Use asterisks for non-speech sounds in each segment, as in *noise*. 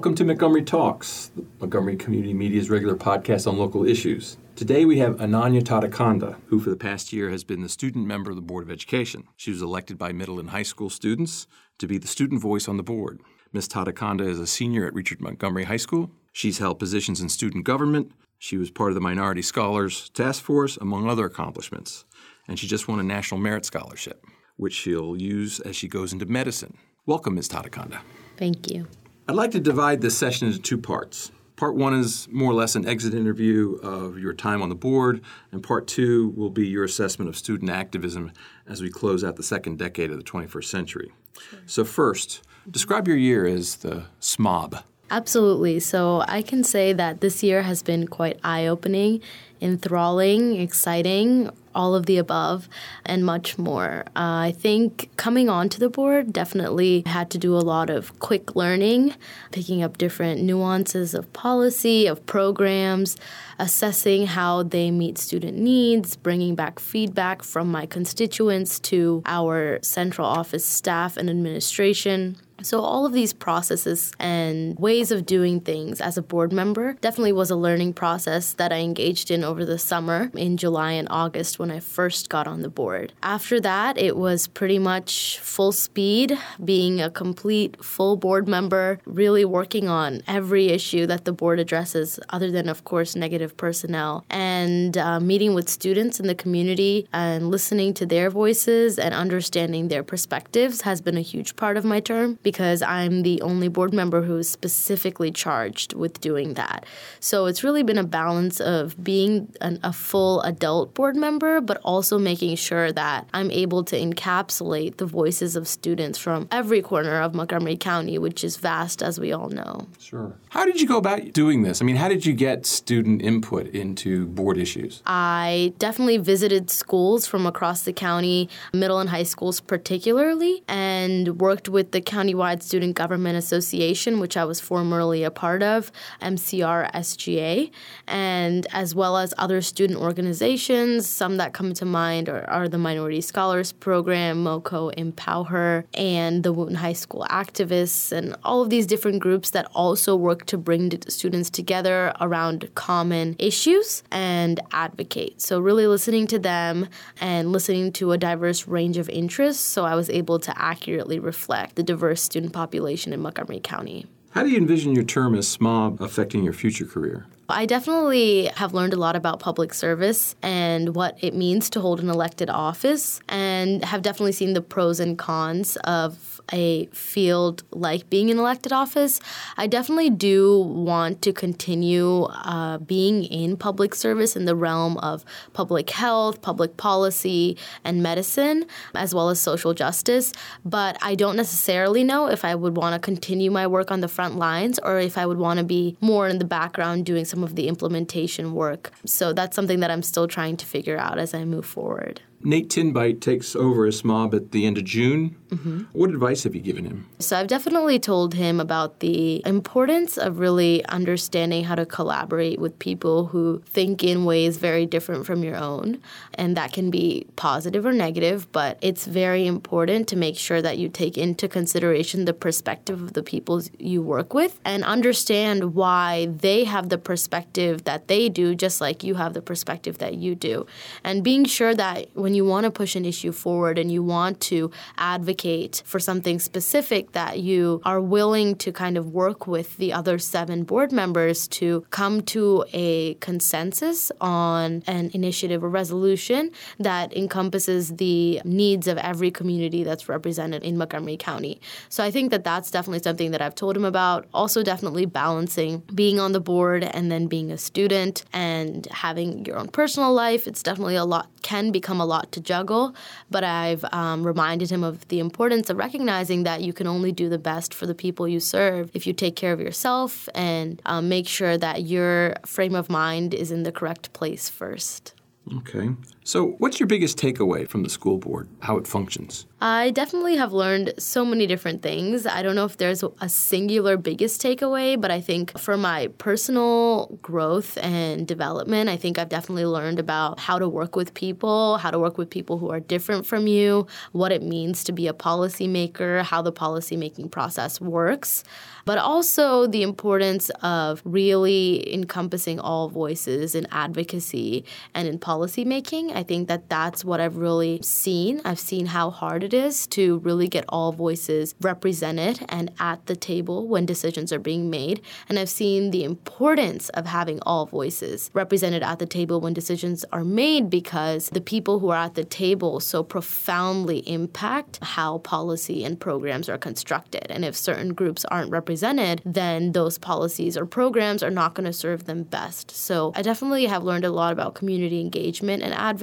Welcome to Montgomery Talks, Montgomery Community Media's regular podcast on local issues. Today we have Ananya Tadikonda, who for the past year has been the student member of the Board of Education. She was elected by middle and high school students to be the student voice on the board. Ms. Tadikonda is a senior at Richard Montgomery High School. She's held positions in student government. She was part of the Minority Scholars Task Force, among other accomplishments. And she just won a National Merit Scholarship, which she'll use as she goes into medicine. Welcome, Ms. Tadikonda. Thank you. I'd like to divide this session into two parts. Part one is more or less an exit interview of your time on the board, and part two will be your assessment of student activism as we close out the second decade of the 21st century. Sure. So, first, describe your year as the SMOB. Absolutely. So, I can say that this year has been quite eye opening enthralling, exciting, all of the above, and much more. Uh, I think coming onto the board definitely had to do a lot of quick learning, picking up different nuances of policy, of programs, assessing how they meet student needs, bringing back feedback from my constituents to our central office staff and administration. So, all of these processes and ways of doing things as a board member definitely was a learning process that I engaged in over the summer in July and August when I first got on the board. After that, it was pretty much full speed, being a complete full board member, really working on every issue that the board addresses, other than, of course, negative personnel, and uh, meeting with students in the community and listening to their voices and understanding their perspectives has been a huge part of my term because I'm the only board member who is specifically charged with doing that. So it's really been a balance of being an, a full adult board member, but also making sure that I'm able to encapsulate the voices of students from every corner of Montgomery County, which is vast, as we all know. Sure. How did you go about doing this? I mean, how did you get student input into board issues? I definitely visited schools from across the county, middle and high schools particularly, and worked with the county Countywide Student Government Association, which I was formerly a part of, MCR SGA, and as well as other student organizations. Some that come to mind are, are the Minority Scholars Program, MoCo Empower, and the Wootton High School Activists, and all of these different groups that also work to bring students together around common issues and advocate. So, really listening to them and listening to a diverse range of interests so I was able to accurately reflect the diverse student population in Montgomery County. How do you envision your term as SMOB affecting your future career? I definitely have learned a lot about public service and what it means to hold an elected office, and have definitely seen the pros and cons of a field like being in elected office. I definitely do want to continue uh, being in public service in the realm of public health, public policy, and medicine, as well as social justice. But I don't necessarily know if I would want to continue my work on the front lines or if I would want to be more in the background doing some of the implementation work. So that's something that I'm still trying to figure out as I move forward. Nate Tinbite takes over as SMOB at the end of June. Mm-hmm. What advice have you given him? So, I've definitely told him about the importance of really understanding how to collaborate with people who think in ways very different from your own. And that can be positive or negative, but it's very important to make sure that you take into consideration the perspective of the people you work with and understand why they have the perspective that they do, just like you have the perspective that you do. And being sure that when when you want to push an issue forward and you want to advocate for something specific that you are willing to kind of work with the other seven board members to come to a consensus on an initiative or resolution that encompasses the needs of every community that's represented in Montgomery County. So I think that that's definitely something that I've told him about. Also, definitely balancing being on the board and then being a student and having your own personal life. It's definitely a lot, can become a lot to juggle, but I've um, reminded him of the importance of recognizing that you can only do the best for the people you serve if you take care of yourself and um, make sure that your frame of mind is in the correct place first. Okay. So, what's your biggest takeaway from the school board, how it functions? I definitely have learned so many different things. I don't know if there's a singular biggest takeaway, but I think for my personal growth and development, I think I've definitely learned about how to work with people, how to work with people who are different from you, what it means to be a policymaker, how the policymaking process works but also the importance of really encompassing all voices in advocacy and in policymaking. I think that that's what I've really seen. I've seen how hard it is to really get all voices represented and at the table when decisions are being made. And I've seen the importance of having all voices represented at the table when decisions are made because the people who are at the table so profoundly impact how policy and programs are constructed. And if certain groups aren't represented, then those policies or programs are not going to serve them best. So I definitely have learned a lot about community engagement and advocacy,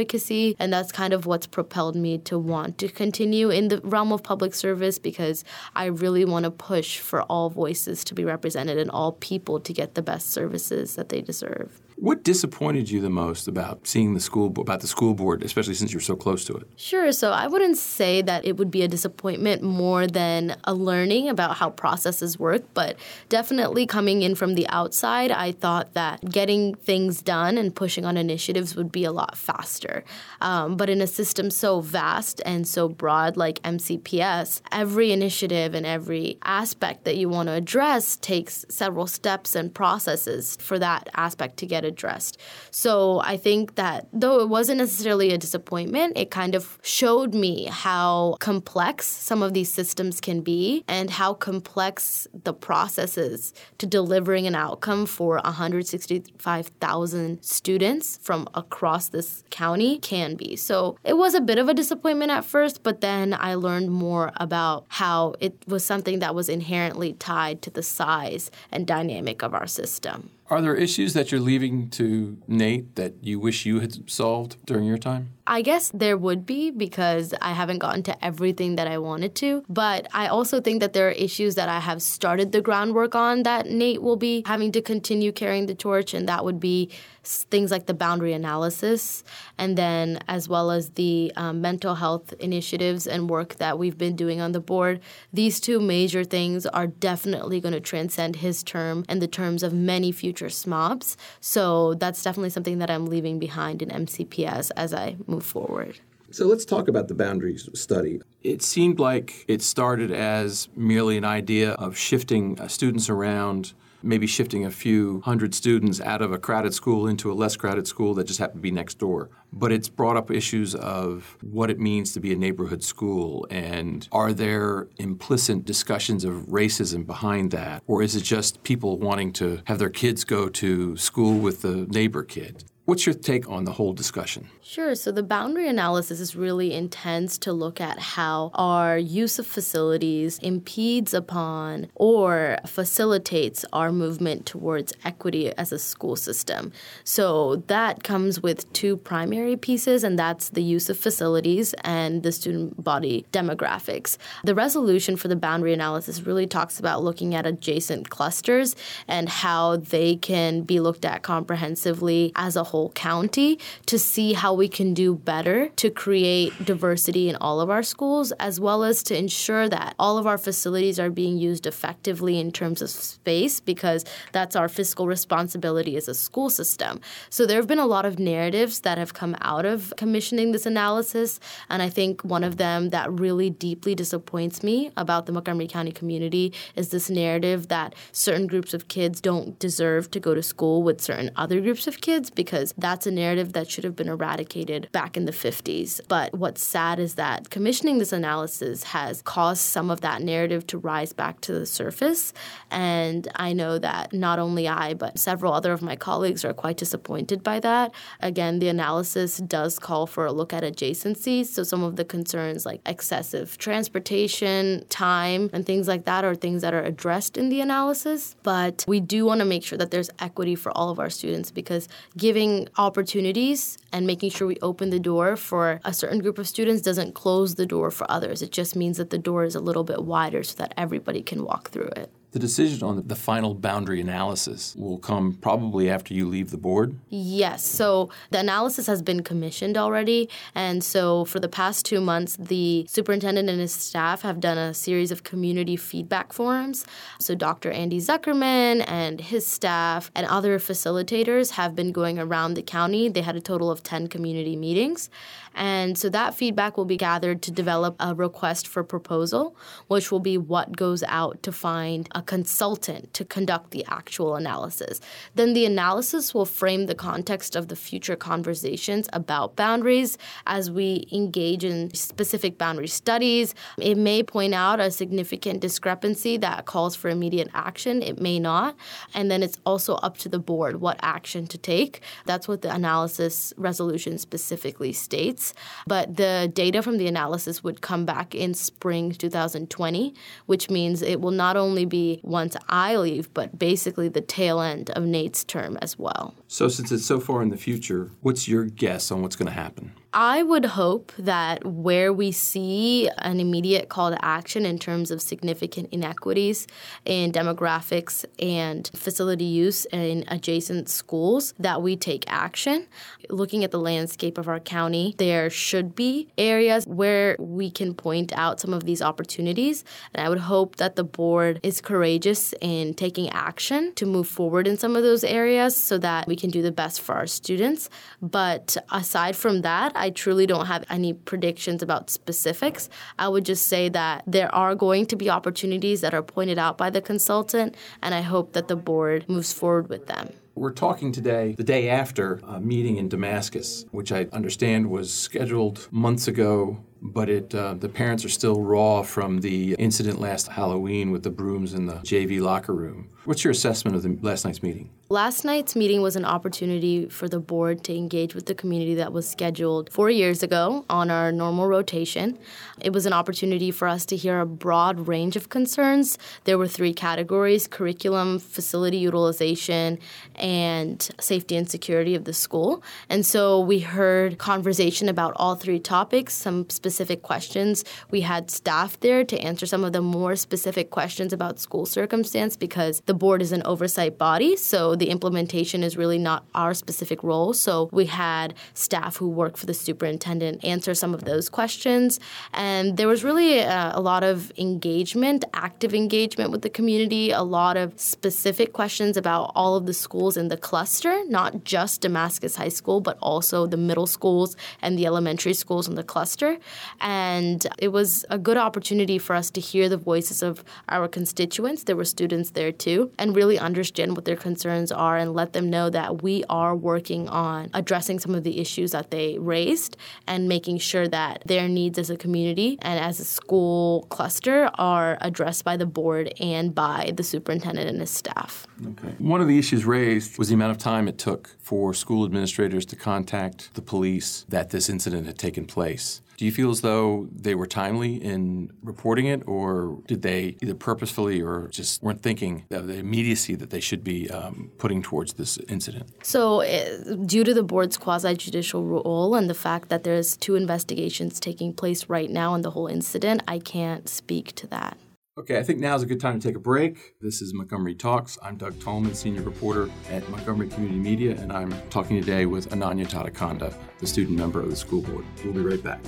and that's kind of what's propelled me to want to continue in the realm of public service because I really want to push for all voices to be represented and all people to get the best services that they deserve. What disappointed you the most about seeing the school about the school board, especially since you're so close to it? Sure. So I wouldn't say that it would be a disappointment more than a learning about how processes work, but definitely coming in from the outside, I thought that getting things done and pushing on initiatives would be a lot faster. Um, but in a system so vast and so broad like MCPS, every initiative and every aspect that you want to address takes several steps and processes for that aspect to get addressed. So I think that though it wasn't necessarily a disappointment, it kind of showed me how complex some of these systems can be and how complex the process is to delivering an outcome for 165,000 students from across this county can be. So it was a bit of a disappointment at first, but then I learned more about how it was something that was inherently tied to the size and dynamic of our system. Are there issues that you're leaving to Nate that you wish you had solved during your time? I guess there would be because I haven't gotten to everything that I wanted to. But I also think that there are issues that I have started the groundwork on that Nate will be having to continue carrying the torch, and that would be things like the boundary analysis, and then as well as the um, mental health initiatives and work that we've been doing on the board. These two major things are definitely going to transcend his term and the terms of many future SMOBs. So that's definitely something that I'm leaving behind in MCPS as I move forward. So let's talk about the boundaries study. It seemed like it started as merely an idea of shifting uh, students around maybe shifting a few hundred students out of a crowded school into a less crowded school that just happened to be next door. But it's brought up issues of what it means to be a neighborhood school and are there implicit discussions of racism behind that? Or is it just people wanting to have their kids go to school with the neighbor kid? What's your take on the whole discussion? Sure. So, the boundary analysis is really intense to look at how our use of facilities impedes upon or facilitates our movement towards equity as a school system. So, that comes with two primary pieces, and that's the use of facilities and the student body demographics. The resolution for the boundary analysis really talks about looking at adjacent clusters and how they can be looked at comprehensively as a whole whole county to see how we can do better to create diversity in all of our schools, as well as to ensure that all of our facilities are being used effectively in terms of space, because that's our fiscal responsibility as a school system. So there have been a lot of narratives that have come out of commissioning this analysis, and I think one of them that really deeply disappoints me about the Montgomery County community is this narrative that certain groups of kids don't deserve to go to school with certain other groups of kids because because that's a narrative that should have been eradicated back in the 50s. But what's sad is that commissioning this analysis has caused some of that narrative to rise back to the surface. And I know that not only I, but several other of my colleagues are quite disappointed by that. Again, the analysis does call for a look at adjacencies. So some of the concerns like excessive transportation, time, and things like that are things that are addressed in the analysis. But we do want to make sure that there's equity for all of our students because giving opportunities and making sure we open the door for a certain group of students doesn't close the door for others. It just means that the door is a little bit wider so that everybody can walk through it. The decision on the final boundary analysis will come probably after you leave the board? Yes. So the analysis has been commissioned already. And so for the past two months, the superintendent and his staff have done a series of community feedback forums. So Dr. Andy Zuckerman and his staff and other facilitators have been going around the county. They had a total of 10 community meetings. And so that feedback will be gathered to develop a request for proposal, which will be what goes out to find a consultant to conduct the actual analysis. Then the analysis will frame the context of the future conversations about boundaries as we engage in specific boundary studies. It may point out a significant discrepancy that calls for immediate action, it may not. And then it's also up to the board what action to take. That's what the analysis resolution specifically states. But the data from the analysis would come back in spring 2020, which means it will not only be once I leave, but basically the tail end of Nate's term as well. So, since it's so far in the future, what's your guess on what's going to happen? I would hope that where we see an immediate call to action in terms of significant inequities in demographics and facility use in adjacent schools, that we take action. Looking at the landscape of our county, there should be areas where we can point out some of these opportunities. And I would hope that the board is courageous in taking action to move forward in some of those areas so that we can do the best for our students. But aside from that, I truly don't have any predictions about specifics. I would just say that there are going to be opportunities that are pointed out by the consultant, and I hope that the board moves forward with them. We're talking today, the day after a meeting in Damascus, which I understand was scheduled months ago but it uh, the parents are still raw from the incident last Halloween with the brooms in the JV locker room. What's your assessment of the last night's meeting? Last night's meeting was an opportunity for the board to engage with the community that was scheduled four years ago on our normal rotation. It was an opportunity for us to hear a broad range of concerns. There were three categories curriculum, facility utilization, and safety and security of the school. And so we heard conversation about all three topics, some specific questions. We had staff there to answer some of the more specific questions about school circumstance because the board is an oversight body, so the implementation is really not our specific role. So we had staff who work for the superintendent answer some of those questions. And there was really a, a lot of engagement, active engagement with the community, a lot of specific questions about all of the schools in the cluster, not just Damascus High School, but also the middle schools and the elementary schools in the cluster. And it was a good opportunity for us to hear the voices of our constituents. There were students there too, and really understand what their concerns are and let them know that we are working on addressing some of the issues that they raised and making sure that their needs as a community and as a school cluster are addressed by the board and by the superintendent and his staff. Okay. One of the issues raised was the amount of time it took for school administrators to contact the police that this incident had taken place. Do you feel as though they were timely in reporting it, or did they either purposefully or just weren't thinking of the immediacy that they should be um, putting towards this incident? So, uh, due to the board's quasi judicial role and the fact that there's two investigations taking place right now on the whole incident, I can't speak to that. Okay, I think now is a good time to take a break. This is Montgomery Talks. I'm Doug Tallman, senior reporter at Montgomery Community Media, and I'm talking today with Ananya Tadikonda, the student member of the school board. We'll be right back.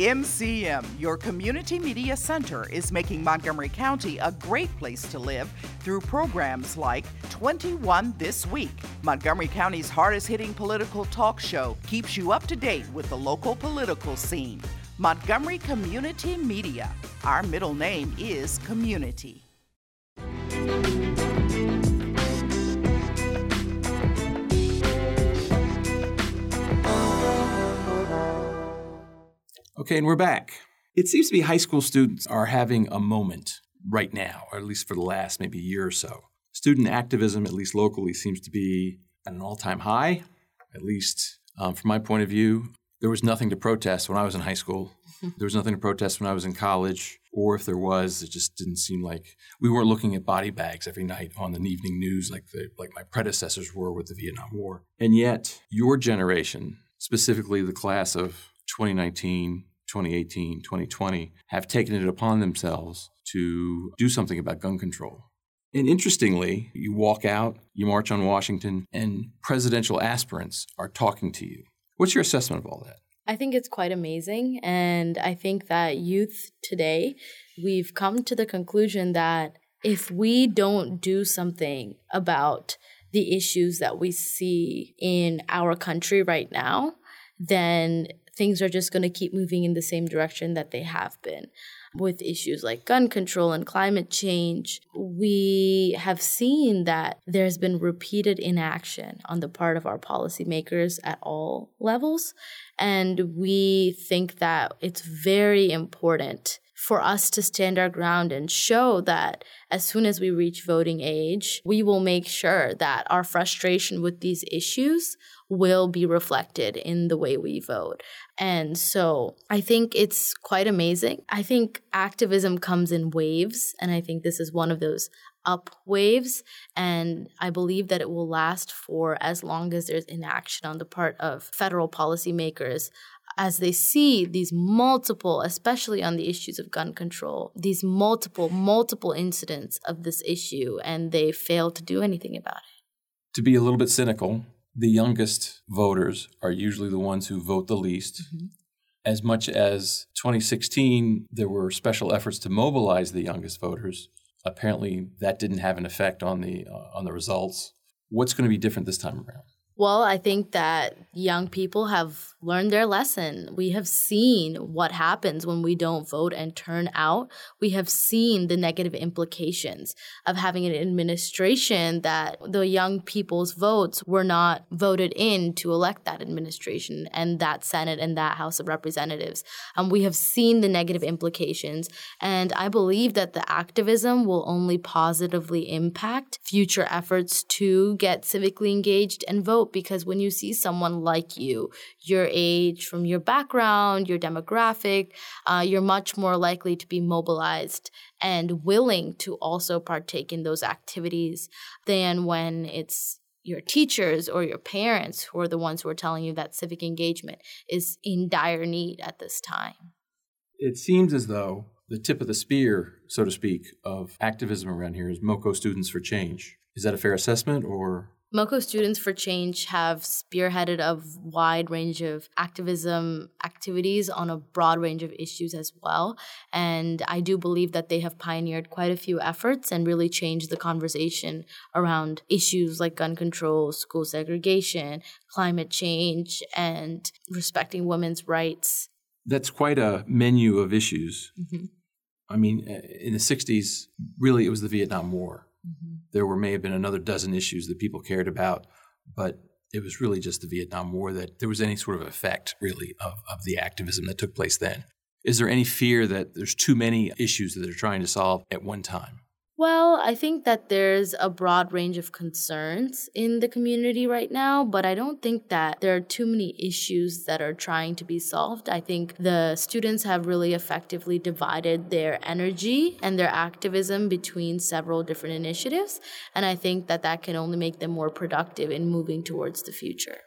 MCM, your community media center, is making Montgomery County a great place to live through programs like 21 This Week. Montgomery County's hardest hitting political talk show keeps you up to date with the local political scene. Montgomery Community Media. Our middle name is Community. Okay, and we're back. It seems to be high school students are having a moment right now, or at least for the last maybe year or so. Student activism, at least locally, seems to be at an all time high, at least um, from my point of view. There was nothing to protest when I was in high school. *laughs* There was nothing to protest when I was in college, or if there was, it just didn't seem like we weren't looking at body bags every night on the evening news like the, like my predecessors were with the Vietnam War. And yet, your generation, specifically the class of 2019, 2018, 2020 have taken it upon themselves to do something about gun control. And interestingly, you walk out, you march on Washington, and presidential aspirants are talking to you. What's your assessment of all that? I think it's quite amazing. And I think that youth today, we've come to the conclusion that if we don't do something about the issues that we see in our country right now, then things are just going to keep moving in the same direction that they have been. With issues like gun control and climate change, we have seen that there's been repeated inaction on the part of our policymakers at all levels. And we think that it's very important for us to stand our ground and show that as soon as we reach voting age, we will make sure that our frustration with these issues will be reflected in the way we vote. And so I think it's quite amazing. I think activism comes in waves, and I think this is one of those up waves. And I believe that it will last for as long as there's inaction on the part of federal policymakers as they see these multiple, especially on the issues of gun control, these multiple, multiple incidents of this issue, and they fail to do anything about it. To be a little bit cynical, the youngest voters are usually the ones who vote the least. Mm-hmm. As much as 2016, there were special efforts to mobilize the youngest voters. Apparently, that didn't have an effect on the uh, on the results. What's going to be different this time around? Well, I think that young people have learned their lesson. We have seen what happens when we don't vote and turn out. We have seen the negative implications of having an administration that the young people's votes were not voted in to elect that administration and that Senate and that House of Representatives. Um, we have seen the negative implications. And I believe that the activism will only positively impact future efforts to get civically engaged and vote because when you see someone like you, your age, from your background, your demographic, uh, you're much more likely to be mobilized and willing to also partake in those activities than when it's your teachers or your parents who are the ones who are telling you that civic engagement is in dire need at this time. It seems as though the tip of the spear, so to speak, of activism around here is MoCo Students for Change. Is that a fair assessment or? MoCo Students for Change have spearheaded a wide range of activism activities on a broad range of issues as well. And I do believe that they have pioneered quite a few efforts and really changed the conversation around issues like gun control, school segregation, climate change, and respecting women's rights. That's quite a menu of issues. Mm-hmm. I mean, uh, in the 60s, really, it was the Vietnam War Mm-hmm. There were may have been another dozen issues that people cared about, but it was really just the Vietnam War that there was any sort of effect, really, of, of the activism that took place then. Is there any fear that there's too many issues that they're trying to solve at one time? Well, I think that there's a broad range of concerns in the community right now, but I don't think that there are too many issues that are trying to be solved. I think the students have really effectively divided their energy and their activism between several different initiatives, and I think that that can only make them more productive in moving towards the future.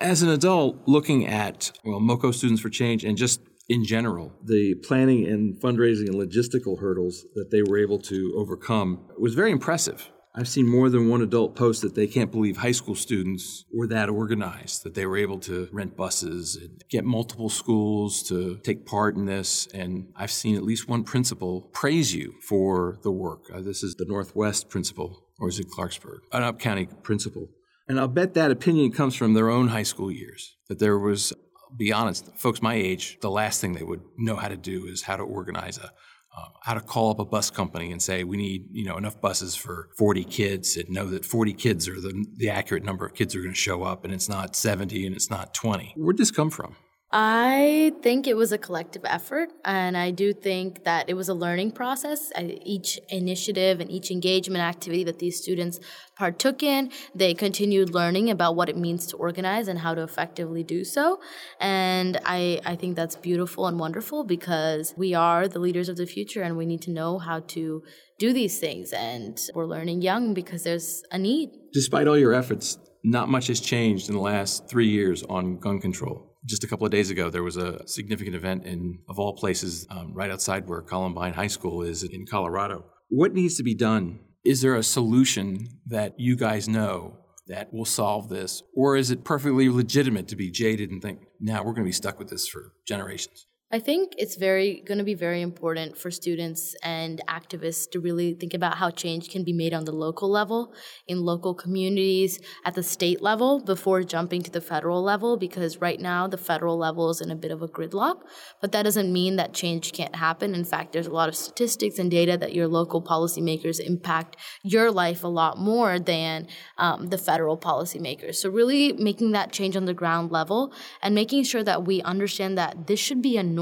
As an adult, looking at well, MoCo Students for Change and just in general, the planning and fundraising and logistical hurdles that they were able to overcome was very impressive. I've seen more than one adult post that they can't believe high school students were that organized, that they were able to rent buses and get multiple schools to take part in this. And I've seen at least one principal praise you for the work. Uh, this is the Northwest principal, or is it Clarksburg? An up county principal. And I'll bet that opinion comes from their own high school years, that there was be honest, folks my age, the last thing they would know how to do is how to organize a, uh, how to call up a bus company and say we need you know enough buses for 40 kids and know that 40 kids are the, the accurate number of kids are going to show up and it's not 70 and it's not 20 where'd this come from I think it was a collective effort, and I do think that it was a learning process. Each initiative and each engagement activity that these students partook in, they continued learning about what it means to organize and how to effectively do so. And I, I think that's beautiful and wonderful because we are the leaders of the future and we need to know how to do these things. And we're learning young because there's a need. Despite all your efforts, not much has changed in the last three years on gun control Just a couple of days ago, there was a significant event in, of all places, um, right outside where Columbine High School is in Colorado. What needs to be done? Is there a solution that you guys know that will solve this? Or is it perfectly legitimate to be jaded and think, now nah, we're going to be stuck with this for generations? I think it's very going to be very important for students and activists to really think about how change can be made on the local level, in local communities, at the state level before jumping to the federal level because right now the federal level is in a bit of a gridlock, but that doesn't mean that change can't happen. In fact, there's a lot of statistics and data that your local policymakers impact your life a lot more than um, the federal policymakers. So really making that change on the ground level and making sure that we understand that this should be a norm.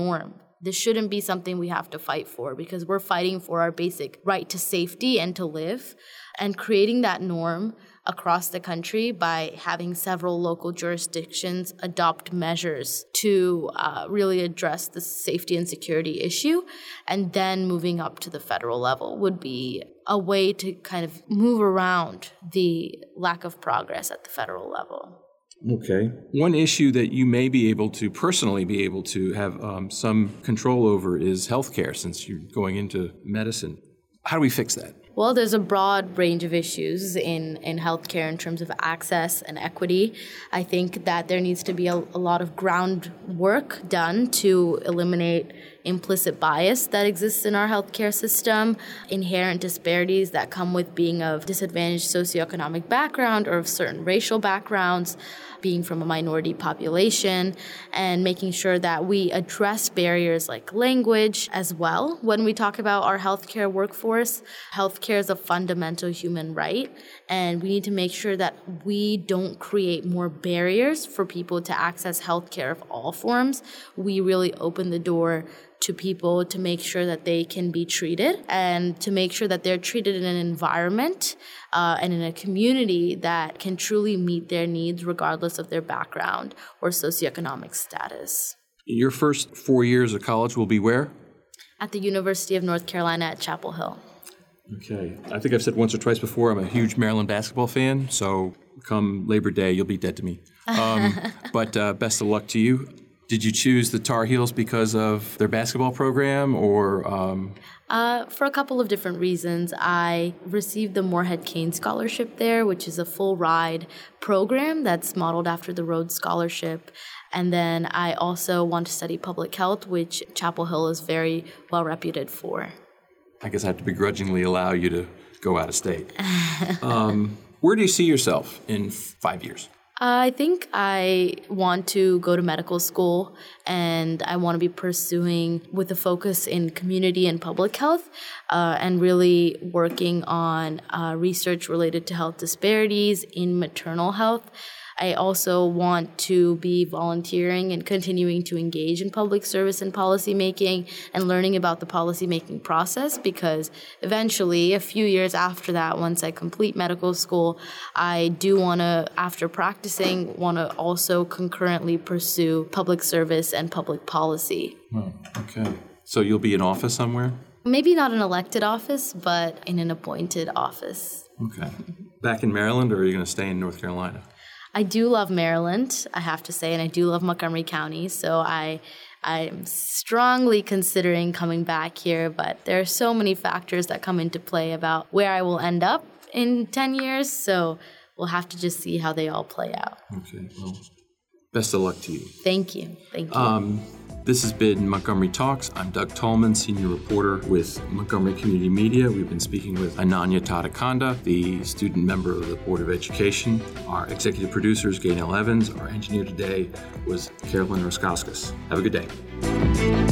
This shouldn't be something we have to fight for because we're fighting for our basic right to safety and to live. And creating that norm across the country by having several local jurisdictions adopt measures to uh, really address the safety and security issue, and then moving up to the federal level would be a way to kind of move around the lack of progress at the federal level. Okay. One issue that you may be able to personally be able to have um, some control over is healthcare, since you're going into medicine. How do we fix that? Well, there's a broad range of issues in, in healthcare in terms of access and equity. I think that there needs to be a, a lot of groundwork done to eliminate implicit bias that exists in our healthcare system, inherent disparities that come with being of disadvantaged socioeconomic background or of certain racial backgrounds being from a minority population, and making sure that we address barriers like language as well when we talk about our healthcare workforce. Healthcare is a fundamental human right, and we need to make sure that we don't create more barriers for people to access healthcare of all forms. We really open the door to people to make sure that they can be treated and to make sure that they're treated in an environment uh, and in a community that can truly meet their needs regardless of their background or socioeconomic status. Your first four years of college will be where? At the University of North Carolina at Chapel Hill. Okay. I think I've said once or twice before, I'm a huge Maryland basketball fan, so come Labor Day, you'll be dead to me. Um, *laughs* but uh, best of luck to you. Did you choose the Tar Heels because of their basketball program or? Um... Uh, for a couple of different reasons. I received the Morehead Cain Scholarship there, which is a full ride program that's modeled after the Rhodes Scholarship. And then I also want to study public health, which Chapel Hill is very well reputed for. I guess I have to begrudgingly allow you to go out of state. *laughs* um, where do you see yourself in five years? I think I want to go to medical school and I want to be pursuing with a focus in community and public health uh, and really working on uh, research related to health disparities in maternal health. I also want to be volunteering and continuing to engage in public service and policymaking and learning about the policymaking process because eventually, a few years after that, once I complete medical school, I do want to, after practicing, want to also concurrently pursue public service and public policy. Hmm, okay. So you'll be in office somewhere? Maybe not an elected office, but in an appointed office. Okay. Back in Maryland, or are you going to stay in North Carolina? I do love Maryland, I have to say, and I do love Montgomery County. So I I'm strongly considering coming back here, but there are so many factors that come into play about where I will end up in 10 years. So we'll have to just see how they all play out. Okay. Well, best of luck to you. Thank you. Thank you. Um, this has been Montgomery Talks. I'm Doug Tallman, senior reporter with Montgomery Community Media. We've been speaking with Ananya Tadikonda, the student member of the Board of Education. Our executive producer is Gaynell Evans. Our engineer today was Carolyn Roskauskas. Have a good day.